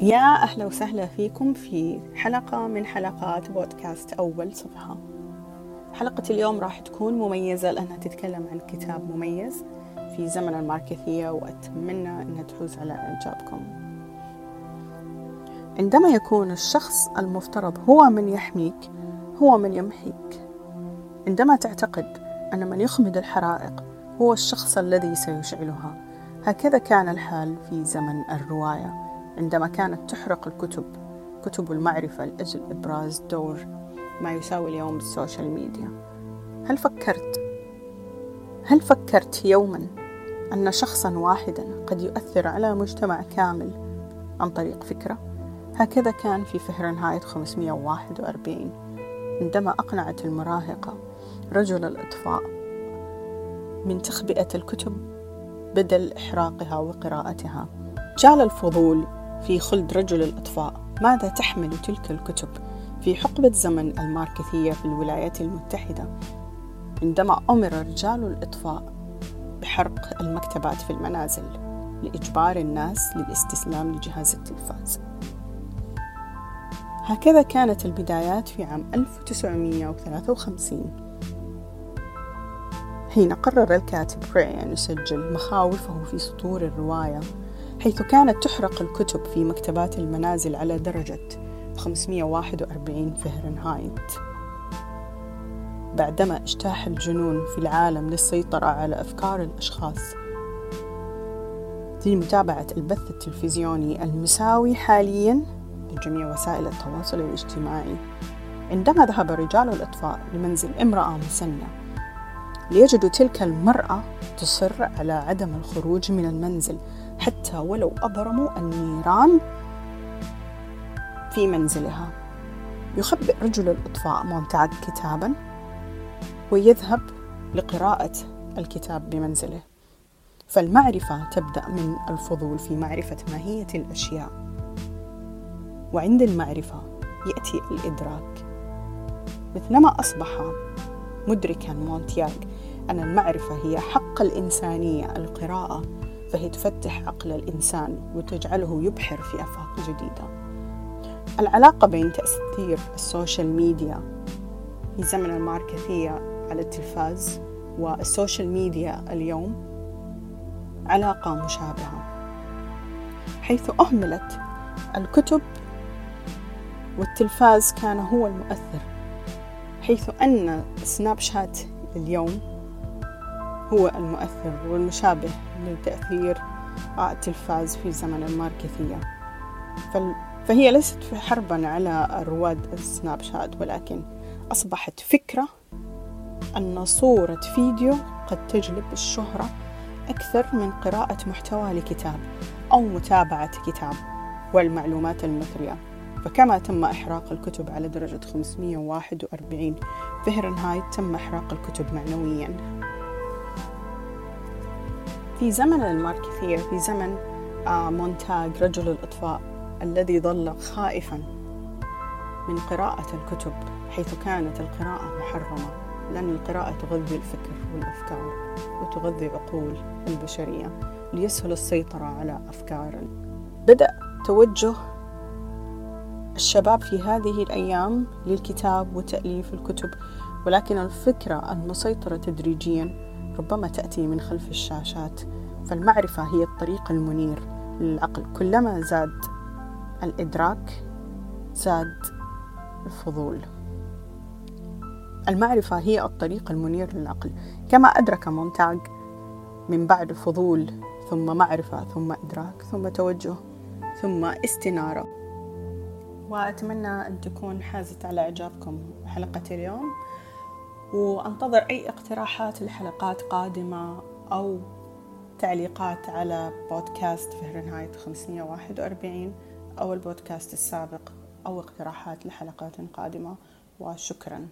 يا أهلا وسهلا فيكم في حلقة من حلقات بودكاست أول صفحة. حلقة اليوم راح تكون مميزة لأنها تتكلم عن كتاب مميز في زمن الماركثية وأتمنى أنها تحوز على إعجابكم. عندما يكون الشخص المفترض هو من يحميك هو من يمحيك. عندما تعتقد أن من يخمد الحرائق هو الشخص الذي سيشعلها. هكذا كان الحال في زمن الرواية. عندما كانت تحرق الكتب كتب المعرفة لأجل إبراز دور ما يساوي اليوم بالسوشيال ميديا هل فكرت هل فكرت يوما أن شخصا واحدا قد يؤثر على مجتمع كامل عن طريق فكرة؟ هكذا كان في فهرنهايت 541 عندما أقنعت المراهقة رجل الإطفاء من تخبئة الكتب بدل إحراقها وقراءتها جال الفضول في خلد رجل الإطفاء. ماذا تحمل تلك الكتب؟ في حقبة زمن الماركثية في الولايات المتحدة عندما أمر رجال الإطفاء بحرق المكتبات في المنازل لإجبار الناس للاستسلام لجهاز التلفاز. هكذا كانت البدايات في عام 1953 حين قرر الكاتب راي أن يسجل مخاوفه في سطور الرواية. حيث كانت تحرق الكتب في مكتبات المنازل على درجة 541 فهرنهايت. بعدما اجتاح الجنون في العالم للسيطرة على أفكار الأشخاص في متابعة البث التلفزيوني المساوي حاليا لجميع وسائل التواصل الاجتماعي عندما ذهب رجال الإطفاء لمنزل امرأة مسنة ليجدوا تلك المرأة تصر على عدم الخروج من المنزل. حتى ولو أبرموا النيران في منزلها. يخبئ رجل الإطفاء مونتاج كتابا ويذهب لقراءة الكتاب بمنزله. فالمعرفة تبدأ من الفضول في معرفة ماهية الأشياء. وعند المعرفة يأتي الإدراك. مثلما أصبح مدركا مونتاغ أن المعرفة هي حق الإنسانية القراءة فهي تفتح عقل الإنسان وتجعله يبحر في آفاق جديدة. العلاقة بين تأثير ال social media في زمن المكارثية على التلفاز وال social media اليوم علاقة مشابهة حيث أهملت الكتب والتلفاز كان هو المؤثر حيث أن سناب شات اليوم هو المؤثر والمشابه لتأثير التلفاز في زمن الماركثية فهي ليست حربا على رواد السناب شات ولكن أصبحت فكرة أن صورة فيديو قد تجلب الشهرة أكثر من قراءة محتوى لكتاب أو متابعة كتاب والمعلومات المثرية. فكما تم إحراق الكتب على درجة 541 فهرنهايت تم إحراق الكتب معنويا. في زمن الماركثية في زمن آه، مونتاج رجل الإطفاء الذي ظل خائفا من قراءة الكتب حيث كانت القراءة محرمة. لأن القراءة تغذي الفكر والأفكار وتغذي عقول البشرية ليسهل السيطرة على أفكار بدأ توجه الشباب في هذه الأيام للكتاب وتأليف الكتب ولكن الفكرة المسيطرة تدريجيا ربما تأتي من خلف الشاشات. فالمعرفة هي الطريق المنير للعقل. كلما زاد الإدراك زاد الفضول. المعرفة هي الطريق المنير للعقل. كما أدرك مونتاج من بعد فضول ثم معرفة ثم إدراك ثم توجه ثم استنارة. وأتمنى أن تكون حازت على إعجابكم حلقة اليوم. وأنتظر أي اقتراحات لحلقات قادمة أو تعليقات على بودكاست فهرنهايت 541 أو البودكاست السابق أو اقتراحات لحلقات قادمة. وشكراً.